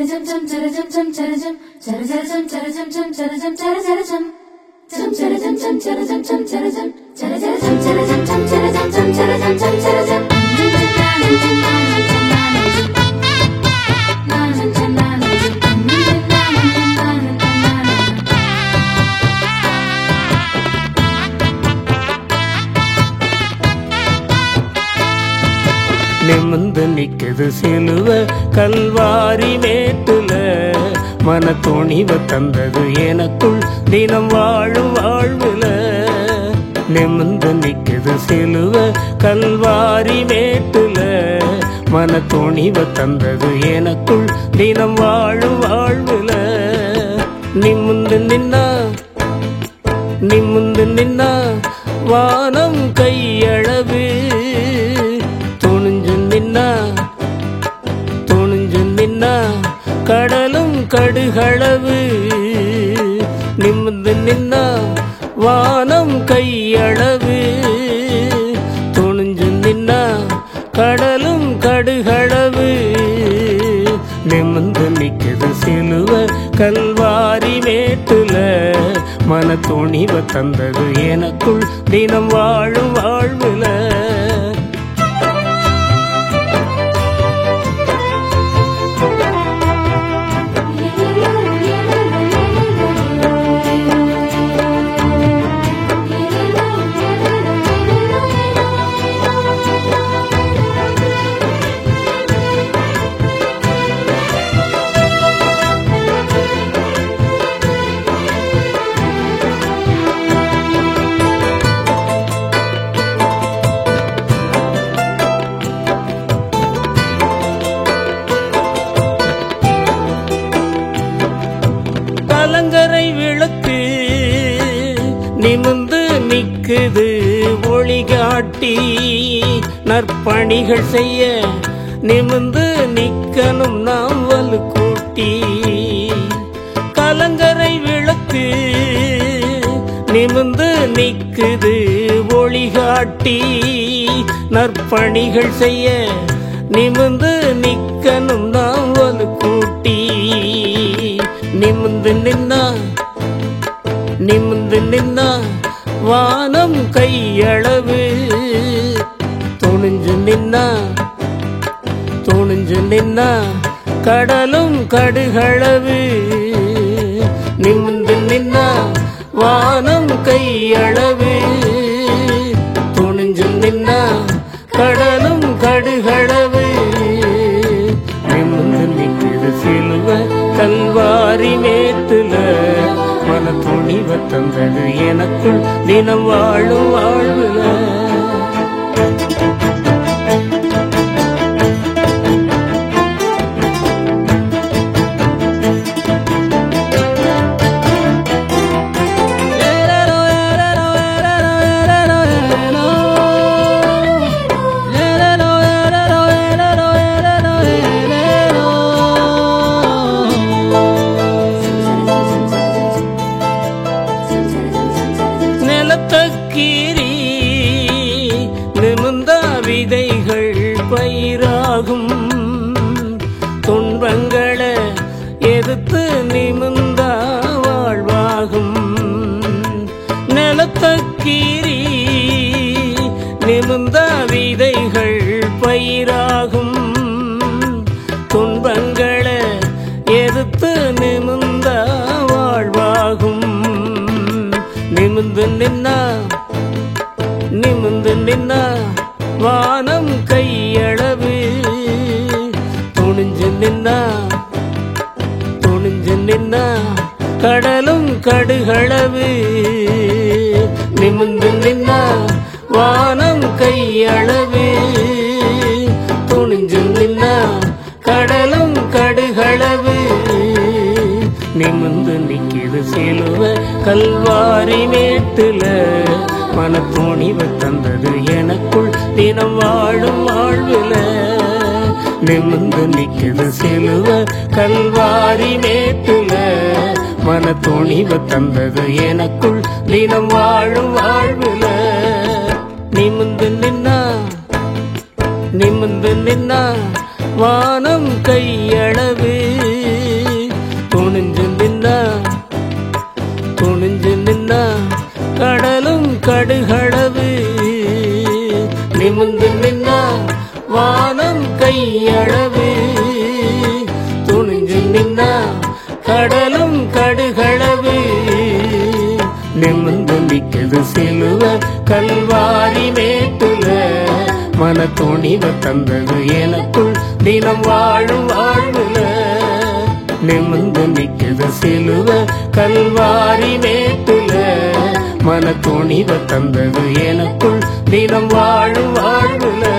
ചരചം ചം ചരചം ചം ചരചം ചരചരചം ചരചം ചം ചരചം ചരചരചം ചം ചരചം ചം ചരചം ചം ചരചം ചരചരചം ചരചം ചം ചരചം ചം ചരചം ചം ചരചം ചം ചരചം நிமிந்து நிக்குது சிலுவ கல்வாரி மேட்டுல. மன துணிவ தந்தது எனக்குள் தினம் வாழும் வாழ்வுல. நிமிந்து நிக்குது சிலுவ கல்வாரி மேட்டுல. மன துணிவ தந்தது எனக்குள் தினம் வாழும் வாழ்வுல. நிமிந்து நின்னா நிமிந்து நின்னா வானம் கையளவு கடலும் கடுகளவு. நிமிந்து நின்னா வானம் கையளவு. துணிஞ்சு நின்னா கடலும் கடுகளவு. நிமிந்து நிக்குது சிலுவ கல்வாரி மேட்டுல. மன துணிவ தந்தது எனக்குள் தினம் வாழும் வாழ்வுல. நிக்குது ஒளி காட்டி நற்பணிகள் செய்ய நிமிந்து நிக்கணும் நாம் வலு கூட்டி. கலங்கரை விளக்கு நிமிந்து நிக்குது. ஒளி காட்டி நற்பணிகள் செய்ய நிமிந்து நிக்கணும் நாம் வலு கூட்டி. நிமிந்து நின்னா நிமிந்து நின்னா. வானம் கையளவு. துணிஞ்சு நின்னா துணிஞ்சு நின்னா கடலும் கடுகளவு. நிமிந்து நின்னா வானம் கையளவு. மன துணிவ தந்தது எனக்குள் தினம் வாழும் வாழ்வுல. எதிர்த்து நிமிர்ந்த வாழ்வாகும். நிலத்தக்கீரி நிமிர்ந்த விதைகள் பயிராகும். துன்பங்களை எதிர்த்து நிமிர்ந்த வாழ்வாகும். நிமிந்து நின்னா நிமிந்து நின்னா வானம் கையளவு கடலும் கடுகளவு. நிமிந்து நின்னா வானம் கையளவு. துணிஞ்சு நின்னா கடலும் கடுகளவு. நிமிந்து நிக்கிது சிலுவ கல்வாரி மேட்டுல. மன தந்தது எனக்குள் தினம் வாழும் வாழ்வுல. நிமிந்து நிக்கிது சிலுவ கல்வாரி மேட்டு மன துணிவு தந்தது எனக்குள் தினம் வாழும் வாழ்வில். நிமிந்து நின்னா நிமிந்து நின்னா வானம் கையளவு. துணிஞ்சு நின்னா துணிஞ்சு நின்னா கடலும் கடுகளவு. நிமிந்து நின்னா வானம் கையளவு. கடலும் கடுகளவு. நிமிர்ந்து நிக்குது சிலுவ கல்வாரி மேட்டுல. மன துணிவ தந்தது எனக்குள் தினம் வாழும் வாழ்வுல. நிமிர்ந்து நிக்குது சிலுவ கல்வாரி மேட்டுல. மன துணிவ தந்தது எனக்குள் தினம் வாழும் வாழ்வுல.